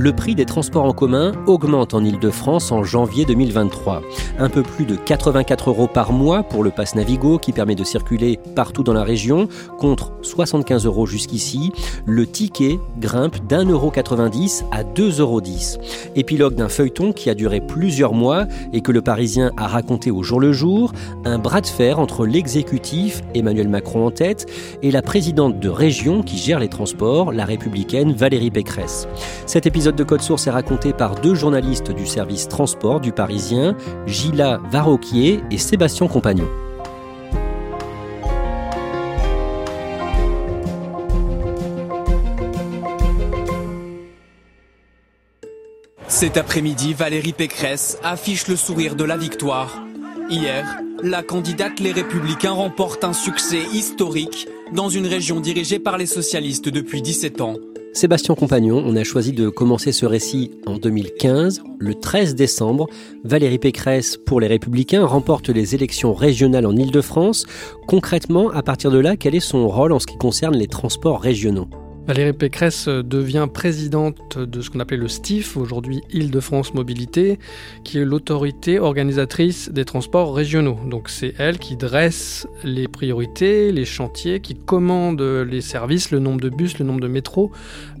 Le prix des transports en commun augmente en Ile-de-France en janvier 2023. Un peu plus de 84 euros par mois pour le pass Navigo qui permet de circuler partout dans la région, contre 75 euros jusqu'ici. Le ticket grimpe d'un euro 90 à 2,10 euros. Épilogue d'un feuilleton qui a duré plusieurs mois et que le Parisien a raconté au jour le jour, un bras de fer entre l'exécutif, Emmanuel Macron en tête, et la présidente de région qui gère les transports, la républicaine Valérie Pécresse. De Code Source est raconté par deux journalistes du service transport du Parisien, Gila Varroquier et Sébastien Compagnon. Cet après-midi, Valérie Pécresse affiche le sourire de la victoire. Hier, la candidate Les Républicains remporte un succès historique dans une région dirigée par les socialistes depuis 17 ans. Sébastien Compagnon, on a choisi de commencer ce récit en 2015. Le 13 décembre, Valérie Pécresse, pour les Républicains, remporte les élections régionales en Ile-de-France. Concrètement, à partir de là, quel est son rôle en ce qui concerne les transports régionaux? Valérie Pécresse devient présidente de ce qu'on appelait le STIF, aujourd'hui Île-de-France Mobilité, qui est l'autorité organisatrice des transports régionaux. Donc c'est elle qui dresse les priorités, les chantiers, qui commande les services, le nombre de bus, le nombre de métros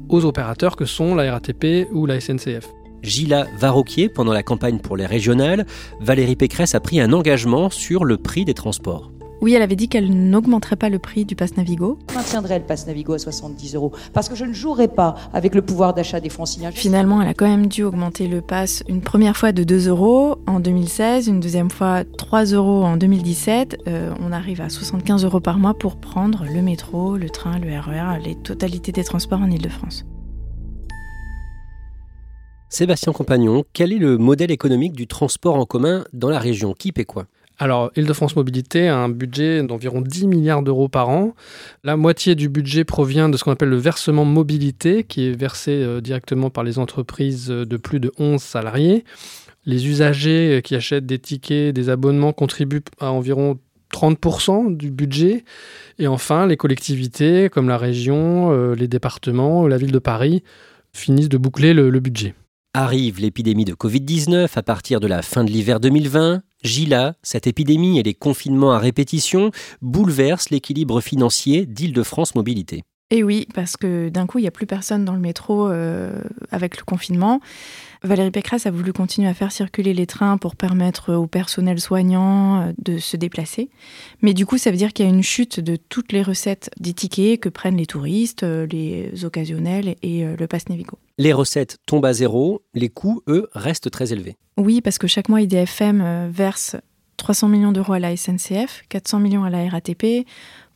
aux opérateurs que sont la RATP ou la SNCF. Gila Varroquier, pendant la campagne pour les régionales, Valérie Pécresse a pris un engagement sur le prix des transports. Oui, elle avait dit qu'elle n'augmenterait pas le prix du pass Navigo. Je maintiendrai le pass Navigo à 70 euros parce que je ne jouerai pas avec le pouvoir d'achat des franciliens. Finalement, elle a quand même dû augmenter le pass une première fois de 2 euros en 2016, une deuxième fois 3 euros en 2017. Euh, on arrive à 75 euros par mois pour prendre le métro, le train, le RER, e les totalités des transports en Ile-de-France. Sébastien Compagnon, quel est le modèle économique du transport en commun dans la région Qui paie quoi? Alors, Île-de-France Mobilité a un budget d'environ 10 milliards d'euros par an. La moitié du budget provient de ce qu'on appelle le versement mobilité, qui est versé euh, directement par les entreprises de plus de 11 salariés. Les usagers euh, qui achètent des tickets, des abonnements contribuent à environ 30% du budget. Et enfin, les collectivités comme la région, euh, les départements, la ville de Paris finissent de boucler le, le budget. Arrive l'épidémie de Covid-19 à partir de la fin de l'hiver 2020. Gila, cette épidémie et les confinements à répétition bouleversent l'équilibre financier d'Île-de-France Mobilité. Et oui, parce que d'un coup, il n'y a plus personne dans le métro euh, avec le confinement. Valérie Pécresse a voulu continuer à faire circuler les trains pour permettre au personnel soignant euh, de se déplacer. Mais du coup, ça veut dire qu'il y a une chute de toutes les recettes des tickets que prennent les touristes, euh, les occasionnels et le pass Navigo. Les recettes tombent à zéro, les coûts, eux, restent très élevés. Oui, parce que chaque mois, IDFM verse 300 millions d'euros à la SNCF, 400 millions à la RATP,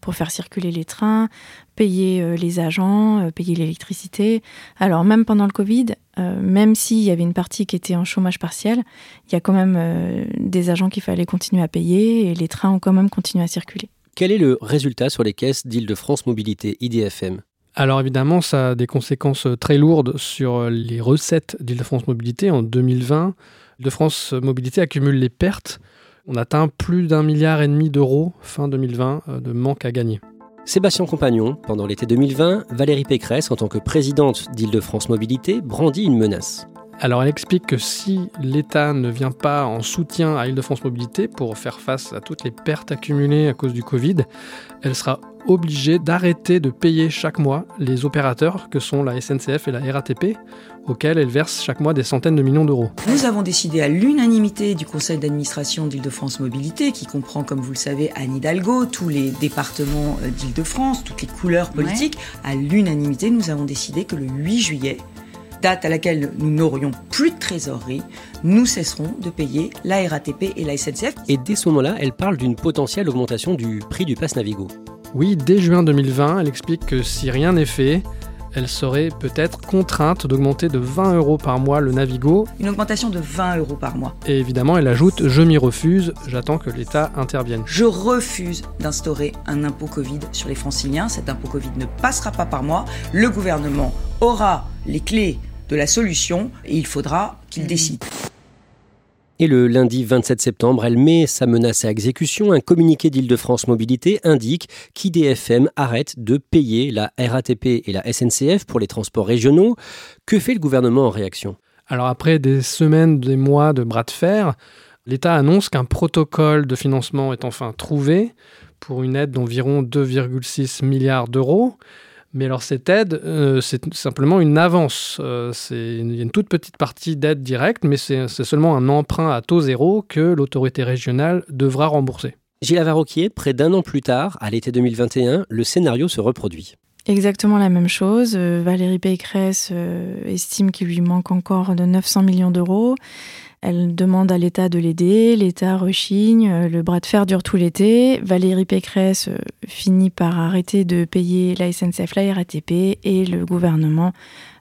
pour faire circuler les trains, payer euh, les agents, euh, payer l'électricité. Alors même pendant le Covid, euh, même s'il y avait une partie qui était en chômage partiel, il y a quand même des agents qu'il fallait continuer à payer et les trains ont quand même continué à circuler. Quel est le résultat sur les caisses d'Île-de-France Mobilité, IDFM alors évidemment, ça a des conséquences très lourdes sur les recettes d'Île-de-France Mobilité. En 2020, Île-de-France Mobilité accumule les pertes on atteint plus d'un milliard et demi d'euros fin 2020 euh, de manque à gagner. Sébastien Compagnon, pendant l'été 2020, Valérie Pécresse, en tant que présidente d'Île-de-France Mobilité, brandit une menace. Alors elle explique que si l'État ne vient pas en soutien à Île-de-France Mobilité pour faire face à toutes les pertes accumulées à cause du Covid, elle sera obligée d'arrêter de payer chaque mois les opérateurs que sont la SNCF et la RATP, auxquels elle verse chaque mois des centaines de millions d'euros. Nous avons décidé à l'unanimité du conseil d'administration d'Île-de-France Mobilité, qui comprend, comme vous le savez, Anne Hidalgo, tous les départements euh, d'Île-de-France, toutes les couleurs politiques, à l'unanimité, nous avons décidé que le 8 juillet, date à laquelle nous n'aurions plus de trésorerie, nous cesserons de payer la RATP et la SNCF. Et dès ce moment-là, elle parle d'une potentielle augmentation du prix du pass Navigo. Oui, dès juin 2020, elle explique que si rien n'est fait, elle serait peut-être contrainte d'augmenter de 20 euros par mois le Navigo. Une augmentation de 20 euros par mois. Et évidemment, elle ajoute Je m'y refuse, j'attends que l'État intervienne. Je refuse d'instaurer un impôt Covid sur les franciliens. Cet impôt Covid ne passera pas par moi. Le gouvernement aura les clés de la solution et il faudra qu'il décide. Et le lundi 27 septembre, elle met sa menace à exécution. Un communiqué d'Île-de-France Mobilité indique qu'IDFM arrête de payer la RATP et la SNCF pour les transports régionaux. Que fait le gouvernement en réaction? Alors après des semaines, des mois de bras de fer, l'État annonce qu'un protocole de financement est enfin trouvé pour une aide d'environ 2,6 milliards d'euros. Mais alors cette aide, euh, c'est simplement une avance. Euh, il y a une toute petite partie d'aide directe, mais c'est seulement un emprunt à taux zéro que l'autorité régionale devra rembourser. Gilles Avaroquier, près d'un an plus tard, à l'été 2021, le scénario se reproduit. Exactement la même chose. Euh, Valérie Pécresse estime qu'il lui manque encore de 900 millions d'euros. Elle demande à l'État de l'aider, l'État rechigne, euh, le bras de fer dure tout l'été. Valérie Pécresse euh, finit par arrêter de payer la SNCF, la RATP et le gouvernement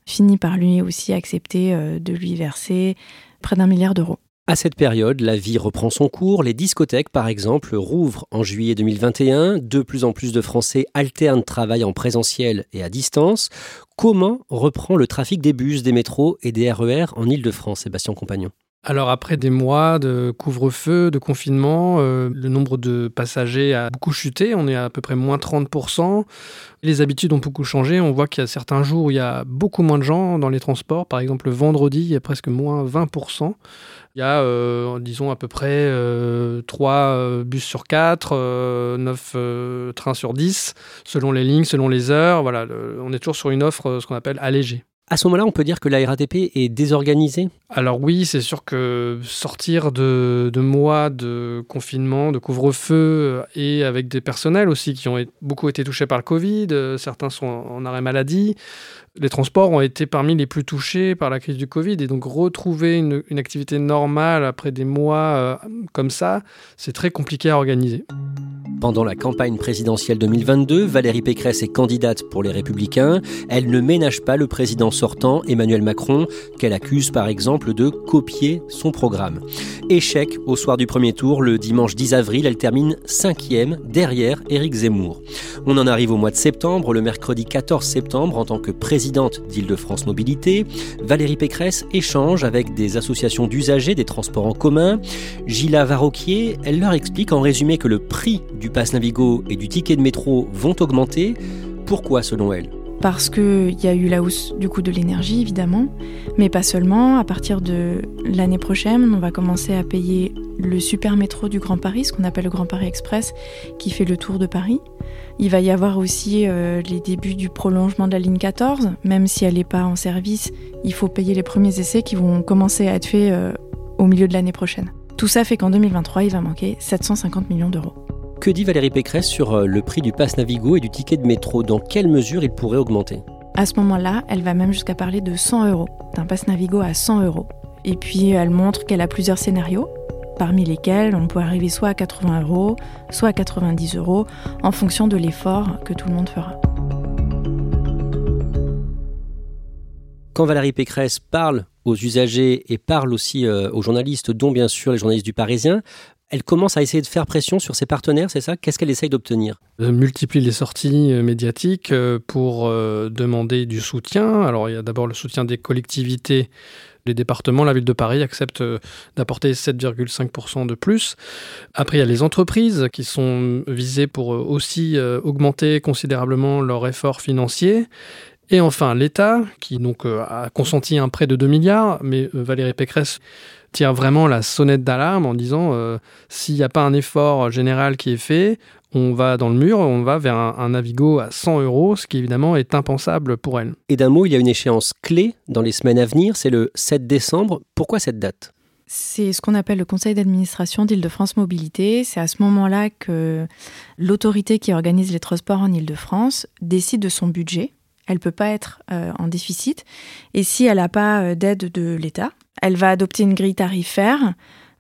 finit par lui aussi accepter euh, de lui verser près d'un milliard d'euros. À cette période, la vie reprend son cours. Les discothèques, par exemple, rouvrent en juillet 2021. De plus en plus de Français alternent travail en présentiel et à distance. Comment reprend le trafic des bus, des métros et des RER en Ile-de-France, Sébastien Compagnon? Alors après des mois de couvre-feu, de confinement, euh, le nombre de passagers a beaucoup chuté, on est à, peu près moins 30%. Les habitudes ont beaucoup changé, on voit qu'il y a certains jours où il y a beaucoup moins de gens dans les transports, par exemple le vendredi il y a presque moins 20%. Il y a, euh, disons, à peu près euh, 3 euh, bus sur 4, 9 trains sur 10, selon les lignes, selon les heures. Voilà, on est toujours sur une offre, ce qu'on appelle allégée. À ce moment-là, on peut dire que la RATP est désorganisée? Alors oui, c'est sûr que sortir de, mois de confinement, de couvre-feu, euh, et avec des personnels aussi qui ont beaucoup été touchés par le Covid, euh, certains sont en arrêt maladie, les transports ont été parmi les plus touchés par la crise du Covid, et donc retrouver une, activité normale après des mois euh, comme ça, c'est très compliqué à organiser. Pendant la campagne présidentielle 2022, Valérie Pécresse est candidate pour les Républicains. Elle ne ménage pas le président sortant, Emmanuel Macron, qu'elle accuse par exemple de copier son programme. Échec au soir du premier tour, le dimanche 10 avril, elle termine cinquième derrière Éric Zemmour. On en arrive au mois de septembre, le mercredi 14 septembre, en tant que présidente d'Île-de-France Mobilité, Valérie Pécresse échange avec des associations d'usagers des transports en commun. Gila Varroquier, elle leur explique en résumé que le prix du pass Navigo et du ticket de métro vont augmenter. Pourquoi selon elle? Parce qu'il y a eu la hausse du coût de l'énergie, évidemment, mais pas seulement. À partir de l'année prochaine, on va commencer à payer le super métro du Grand Paris, ce qu'on appelle le Grand Paris Express, qui fait le tour de Paris. Il va y avoir aussi euh, les débuts du prolongement de la ligne 14, même si elle n'est pas en service, il faut payer les premiers essais qui vont commencer à être faits euh, au milieu de l'année prochaine. Tout ça fait qu'en 2023, il va manquer 750 millions d'euros. Que dit Valérie Pécresse sur euh, le prix du pass Navigo et du ticket de métro? Dans quelle mesure il pourrait augmenter? À ce moment-là, elle va même jusqu'à parler de 100 euros, d'un pass Navigo à 100 euros. Et puis elle montre qu'elle a plusieurs scénarios, parmi lesquels on peut arriver soit à 80 euros, soit à 90 euros, en fonction de l'effort que tout le monde fera. Quand Valérie Pécresse parle aux usagers et parle aussi euh, aux journalistes, dont bien sûr les journalistes du Parisien, elle commence à essayer de faire pression sur ses partenaires, c'est ça? Qu'est-ce qu'elle essaye d'obtenir? Elle multiplie les sorties euh, médiatiques euh, pour euh, demander du soutien. Alors il y a d'abord le soutien des collectivités Les départements, la ville de Paris acceptent euh, d'apporter 7,5% de plus. Après, il y a les entreprises qui sont visées pour euh, aussi euh, augmenter considérablement leur effort financier. Et enfin, l'État, qui donc a consenti un prêt de 2 milliards, mais Valérie Pécresse tire vraiment la sonnette d'alarme en disant s'il n'y a pas un effort général qui est fait, on va dans le mur, on va vers un, Navigo à 100 euros, ce qui évidemment est impensable pour elle. Et d'un mot, il y a une échéance clé dans les semaines à venir, c'est le 7 décembre. Pourquoi cette date? C'est ce qu'on appelle le conseil d'administration d'Île-de-France Mobilité. C'est à ce moment-là que l'autorité qui organise les transports en Île-de-France décide de son budget. Elle ne peut pas être euh, en déficit. Et si elle n'a pas euh, d'aide de l'État, elle va adopter une grille tarifaire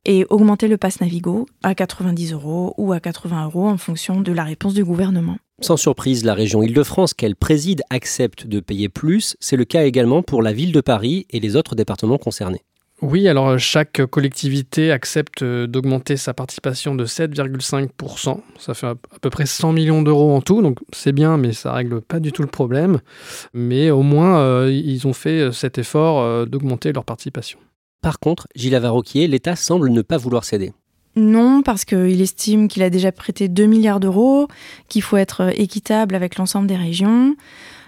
et augmenter le pass Navigo à 90 euros ou à 80 euros en fonction de la réponse du gouvernement. Sans surprise, la région Île-de-France qu'elle préside accepte de payer plus. C'est le cas également pour la ville de Paris et les autres départements concernés. Oui, alors chaque collectivité accepte d'augmenter sa participation de 7,5%. Ça fait à peu près 100 millions d'euros en tout, donc c'est bien, mais ça règle pas du tout le problème. Mais au moins, euh, ils ont fait cet effort euh, d'augmenter leur participation. Par contre, Gilles Avaroquier, l'État semble ne pas vouloir céder. Non, parce qu'il estime qu'il a déjà prêté 2 milliards d'euros, qu'il faut être équitable avec l'ensemble des régions.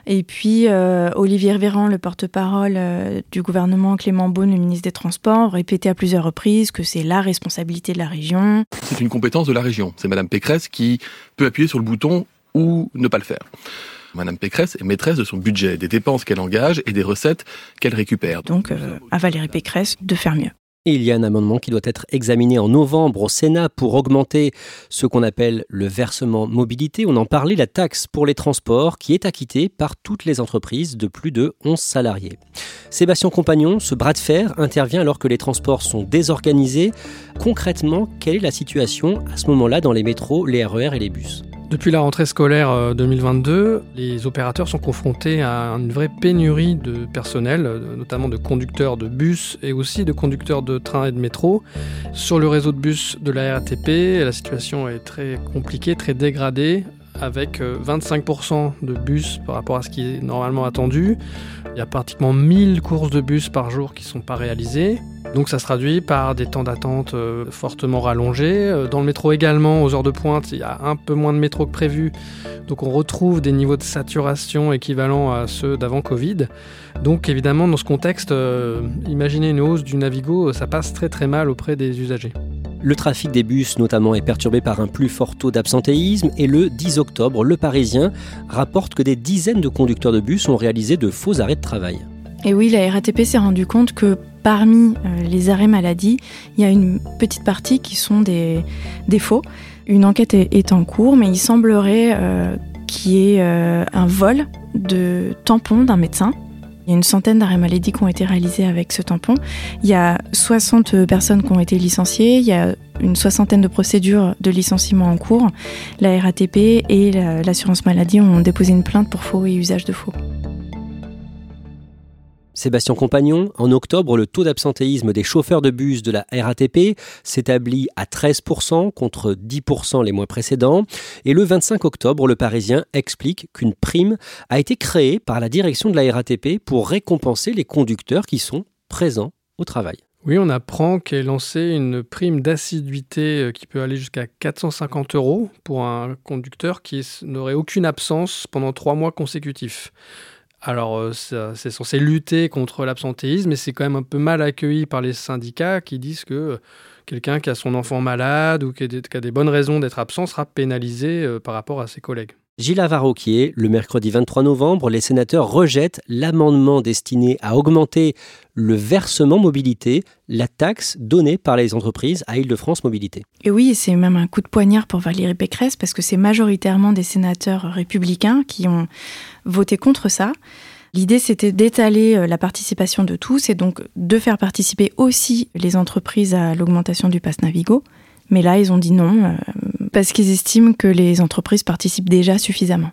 Et puis, euh, Olivier Véran, le porte-parole euh, du gouvernement, Clément Beaune, le ministre des Transports, répété à plusieurs reprises que c'est la responsabilité de la région. C'est une compétence de la région. C'est Madame Pécresse qui peut appuyer sur le bouton ou ne pas le faire. Madame Pécresse est maîtresse de son budget, des dépenses qu'elle engage et des recettes qu'elle récupère. Donc, euh, à Valérie Pécresse de faire mieux. Il y a un amendement qui doit être examiné en novembre au Sénat pour augmenter ce qu'on appelle le versement mobilité. On en parlait, la taxe pour les transports qui est acquittée par toutes les entreprises de plus de 11 salariés. Sébastien Compagnon, ce bras de fer intervient alors que les transports sont désorganisés. Concrètement, quelle est la situation à ce moment-là dans les métros, les RER et les bus? Depuis la rentrée scolaire 2022, euh, les opérateurs sont confrontés à une vraie pénurie de personnel, euh, notamment de conducteurs de bus et aussi de conducteurs de train et de métro. Sur le réseau de bus de la RATP, la situation est très compliquée, très dégradée avec 25% euh, de bus par rapport à ce qui est normalement attendu. Il y a pratiquement 1000 courses de bus par jour qui ne sont pas réalisées. Donc ça se traduit par des temps d'attente euh, fortement rallongés. Euh, dans le métro également, aux heures de pointe, il y a un peu moins de métro que prévu. Donc on retrouve des niveaux de saturation équivalents à ceux d'avant Covid. Donc évidemment, dans ce contexte, imaginez une hausse du Navigo, ça passe très très mal auprès des usagers. Le trafic des bus notamment est perturbé par un plus fort taux d'absentéisme et le 10 octobre, Le Parisien rapporte que des dizaines de conducteurs de bus ont réalisé de faux arrêts de travail. Et oui, la RATP s'est rendu compte que parmi euh, les arrêts maladie, il y a une petite partie qui sont des, faux. Une enquête est, en cours, mais il semblerait euh, qu'il y ait euh, un vol de tampons d'un médecin il y a une centaine d'arrêts maladie qui ont été réalisés avec ce tampon. Il y a 60 personnes qui ont été licenciées. Il y a une soixantaine de procédures de licenciement en cours. La RATP et l'assurance maladie ont déposé une plainte pour faux et usage de faux. Sébastien Compagnon, en octobre, le taux d'absentéisme des chauffeurs de bus de la RATP s'établit à 13% contre 10% les mois précédents. Et le 25 octobre, le Parisien explique qu'une prime a été créée par la direction de la RATP pour récompenser les conducteurs qui sont présents au travail. Oui, on apprend qu'est lancée une prime d'assiduité euh, qui peut aller jusqu'à 450 euros pour un conducteur qui n'aurait aucune absence pendant trois mois consécutifs. Alors, euh, c'est censé lutter contre l'absentéisme, mais c'est quand même un peu mal accueilli par les syndicats qui disent que euh, quelqu'un qui a son enfant malade ou qui a des, bonnes raisons d'être absent sera pénalisé euh, par rapport à ses collègues. Gilles Avaroquier, le mercredi 23 novembre, les sénateurs rejettent l'amendement destiné à augmenter le versement mobilité, la taxe donnée par les entreprises à Île-de-France Mobilité. Et oui, c'est même un coup de poignard pour Valérie Pécresse parce que c'est majoritairement des sénateurs républicains qui ont voté contre ça. L'idée, c'était d'étaler euh, la participation de tous et donc de faire participer aussi les entreprises à l'augmentation du pass Navigo. Mais là, ils ont dit non, euh, parce qu'ils estiment que les entreprises participent déjà suffisamment.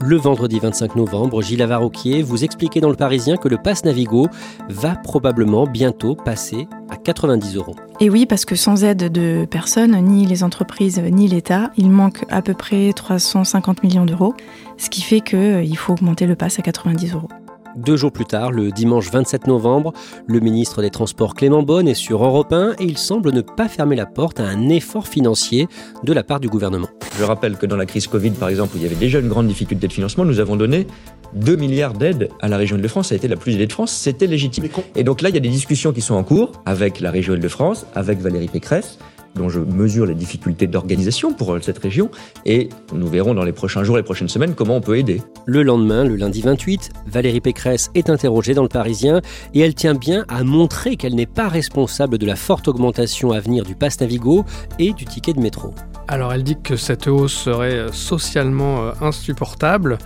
Le vendredi 25 novembre, Gilles Avaroquier vous expliquait dans Le Parisien que le pass Navigo va probablement bientôt passer à 90 euros. Et oui, parce que sans aide de personne, ni les entreprises, ni l'État, il manque à peu près 350 millions d'euros, ce qui fait qu'il faut augmenter le pass à 90 euros. Deux jours plus tard, le dimanche 27 novembre, le ministre des Transports Clément Bonne est sur Europe 1 et il semble ne pas fermer la porte à un effort financier de la part du gouvernement. Je rappelle que dans la crise Covid, par exemple, où il y avait déjà une grande difficulté de financement, nous avons donné 2 milliards d'aides à la région Île-de-France. Ça a été la plus aidée de France, c'était légitime. Et donc là, il y a des discussions qui sont en cours avec la région Île-de-France, avec Valérie Pécresse dont je mesure les difficultés d'organisation pour cette région, et nous verrons dans les prochains jours, les prochaines semaines, comment on peut aider. Le lendemain, le lundi 28, Valérie Pécresse est interrogée dans le Parisien, et elle tient bien à montrer qu'elle n'est pas responsable de la forte augmentation à venir du pass Navigo et du ticket de métro. Alors elle dit que cette hausse serait socialement euh, insupportable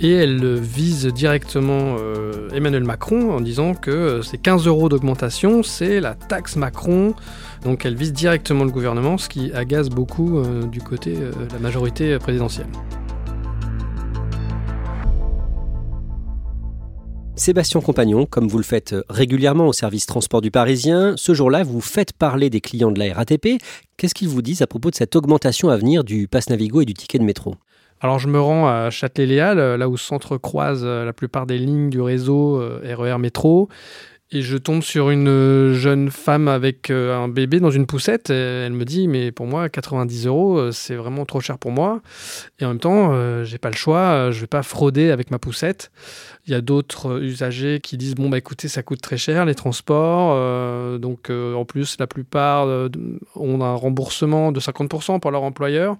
et elle vise directement euh, Emmanuel Macron en disant que euh, ces 15 euros d'augmentation, c'est la taxe Macron. Donc elle vise directement le gouvernement, ce qui agace beaucoup euh, du côté de la majorité présidentielle. Sébastien Compagnon, comme vous le faites régulièrement au service transport du Parisien, ce jour-là, vous faites parler des clients de la RATP. Qu'est-ce qu'ils vous disent à propos de cette augmentation à venir du pass Navigo et du ticket de métro? Alors je me rends à Châtelet-Léal, euh, là où s'entrecroisent euh, la plupart des lignes du réseau RER euh, Métro. Et je tombe sur une jeune femme avec un bébé dans une poussette. elle me dit Mais pour moi, 90 euros, c'est vraiment trop cher pour moi. Et en même temps, j'ai pas le choix. Je vais pas frauder avec ma poussette. Il y a d'autres usagers qui disent Bon, bah écoutez, ça coûte très cher les transports. donc en plus, la plupart ont un remboursement de 50% pour leur employeur.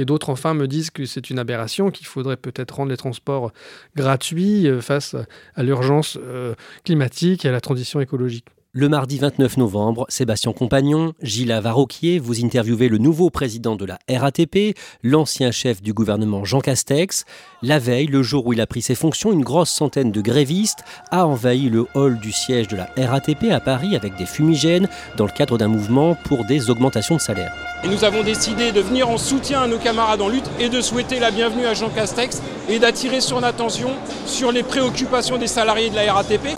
Et d'autres, enfin, me disent que c'est une aberration, qu'il faudrait peut-être rendre les transports gratuits euh, face à l'urgence euh, climatique et à la transition écologique. Le mardi 29 novembre, Sébastien Compagnon, Gilles Varroquier, vous interviewez le nouveau président de la RATP, l'ancien chef du gouvernement Jean Castex. La veille, le jour où il a pris ses fonctions, une grosse centaine de grévistes a envahi le hall du siège de la RATP à Paris avec des fumigènes dans le cadre d'un mouvement pour des augmentations de salaire. Et nous avons décidé de venir en soutien à nos camarades en lutte et de souhaiter la bienvenue à Jean Castex et d'attirer son attention sur les préoccupations des salariés de la RATP.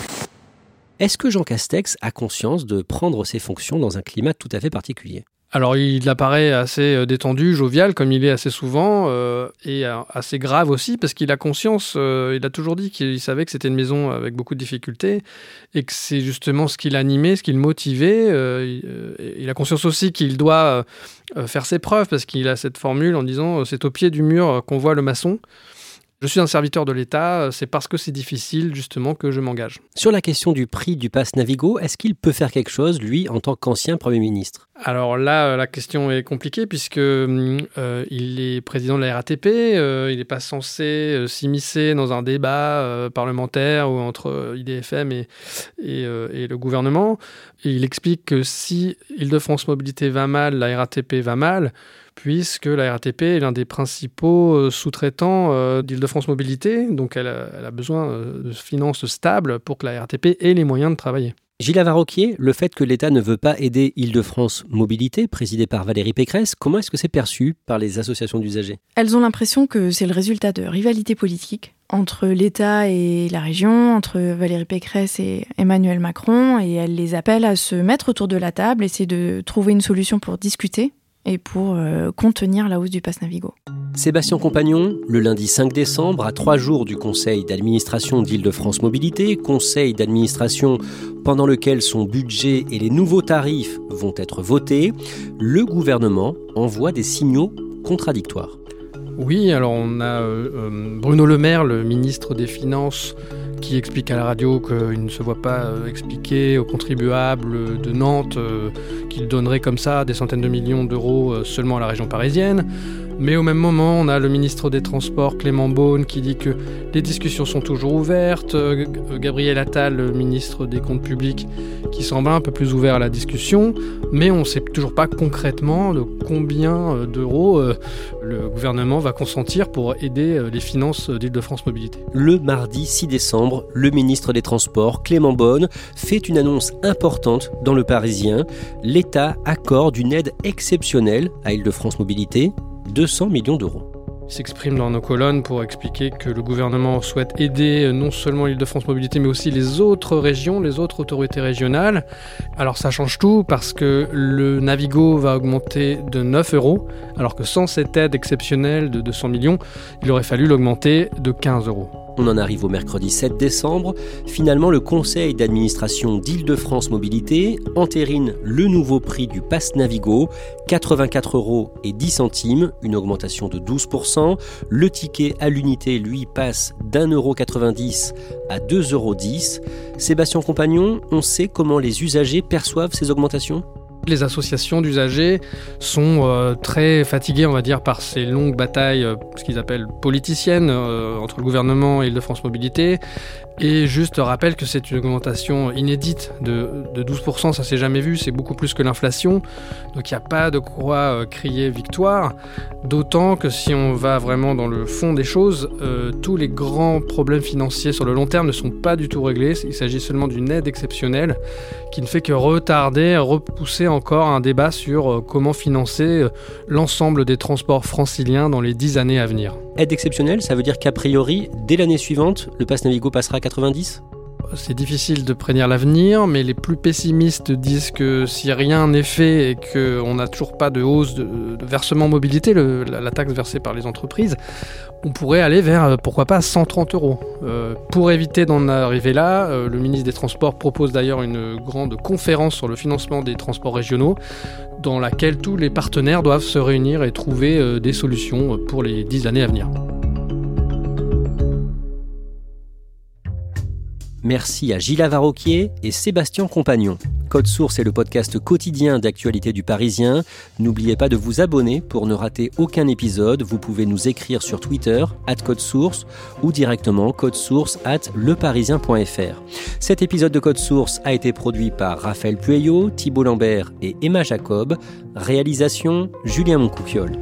Est-ce que Jean Castex a conscience de prendre ses fonctions dans un climat tout à fait particulier? Alors il apparaît assez euh, détendu, jovial, comme il est assez souvent, euh, et euh, assez grave aussi, parce qu'il a conscience, il a toujours dit qu'il savait que c'était une maison avec beaucoup de difficultés, et que c'est justement ce qui l'animait, ce qui le motivait. il a conscience aussi qu'il doit faire ses preuves, parce qu'il a cette formule en disant c'est au pied du mur qu'on voit le maçon. Je suis un serviteur de l'État, euh, c'est parce que c'est difficile justement que je m'engage. Sur la question du prix du pass Navigo, est-ce qu'il peut faire quelque chose, lui, en tant qu'ancien Premier ministre? Alors là, euh, la question est compliquée puisque euh, il est président de la RATP, il n'est pas censé s'immiscer dans un débat parlementaire ou entre IDFM et, le gouvernement. il explique que si Île-de-France Mobilité va mal, la RATP va mal, puisque la RATP est l'un des principaux euh, sous-traitants euh, d'Île-de-France Mobilité, donc elle a, besoin euh, de finances stables pour que la RATP ait les moyens de travailler. Gilles Avaroquier, le fait que l'État ne veut pas aider Île-de-France Mobilité, présidée par Valérie Pécresse, comment est-ce que c'est perçu par les associations d'usagers? Elles ont l'impression que c'est le résultat de rivalités politiques entre l'État et la région, entre Valérie Pécresse et Emmanuel Macron, et elles les appellent à se mettre autour de la table, essayer de trouver une solution pour discuter et pour euh, contenir la hausse du pass Navigo. Sébastien Compagnon, le lundi 5 décembre, à trois jours du conseil d'administration d'Île-de-France Mobilité, conseil d'administration pendant lequel son budget et les nouveaux tarifs vont être votés, le gouvernement envoie des signaux contradictoires. Oui, alors on a euh, euh, Bruno Le Maire, le ministre des Finances, qui explique à la radio qu'il ne se voit pas euh, expliquer aux contribuables de Nantes qu'il donnerait comme ça des centaines de millions d'euros seulement à la région parisienne. Mais au même moment, on a le ministre des Transports, Clément Beaune, qui dit que les discussions sont toujours ouvertes. Euh, Gabriel Attal, le ministre des Comptes publics, qui semble un peu plus ouvert à la discussion. Mais on ne sait toujours pas concrètement de combien euh, d'euros euh, le gouvernement va consentir pour aider les finances d'Île-de-France Mobilité. Le mardi 6 décembre, le ministre des Transports, Clément Beaune, fait une annonce importante dans le Parisien. L'État accorde une aide exceptionnelle à Île-de-France Mobilité 200 millions d'euros. Il s'exprime dans nos colonnes pour expliquer que le gouvernement souhaite aider euh, non seulement l'Île-de-France Mobilité, mais aussi les autres régions, les autres autorités régionales. Alors ça change tout parce que le Navigo va augmenter de 9 euros, alors que sans cette aide exceptionnelle de 200 millions, il aurait fallu l'augmenter de 15 euros. On en arrive au mercredi 7 décembre. Finalement, le conseil d'administration d'Île-de-France Mobilité entérine le nouveau prix du pass Navigo, 84 euros et 10 centimes, une augmentation de 12%. Le ticket à l'unité, lui, passe d'1,90 euro à 2,10 euros. Sébastien Compagnon, on sait comment les usagers perçoivent ces augmentations? Les associations d'usagers sont euh, très fatiguées, on va dire, par ces longues batailles, euh, ce qu'ils appellent politiciennes, euh, entre le gouvernement et Île-de-France Mobilité. Et juste rappelle que c'est une augmentation inédite de, 12%, ça s'est jamais vu, c'est beaucoup plus que l'inflation. Donc il n'y a pas de quoi euh, crier victoire. D'autant que si on va vraiment dans le fond des choses, euh, tous les grands problèmes financiers sur le long terme ne sont pas du tout réglés. Il s'agit seulement d'une aide exceptionnelle qui ne fait que retarder, repousser encore un débat sur euh, comment financer l'ensemble des transports franciliens dans les dix années à venir. Aide exceptionnelle, ça veut dire qu'a priori, dès l'année suivante, le pass Navigo passera 90 c'est difficile de prédire l'avenir, mais les plus pessimistes disent que si rien n'est fait et qu'on n'a toujours pas de hausse de, versement mobilité, la, taxe versée par les entreprises, on pourrait aller vers, euh, pourquoi pas, 130 euros. Euh, pour éviter d'en arriver là, euh, le ministre des Transports propose d'ailleurs une grande conférence sur le financement des transports régionaux, dans laquelle tous les partenaires doivent se réunir et trouver des solutions pour les dix années à venir. Merci à Gilles Avaroquier et Sébastien Compagnon. Code Source est le podcast quotidien d'actualité du Parisien. N'oubliez pas de vous abonner pour ne rater aucun épisode. Vous pouvez nous écrire sur Twitter, at Code Source, ou directement code source at leparisien.fr. Cet épisode de Code Source a été produit par Raphaël Pueyo, Thibault Lambert et Emma Jacob. Réalisation Julien Moncouquiole.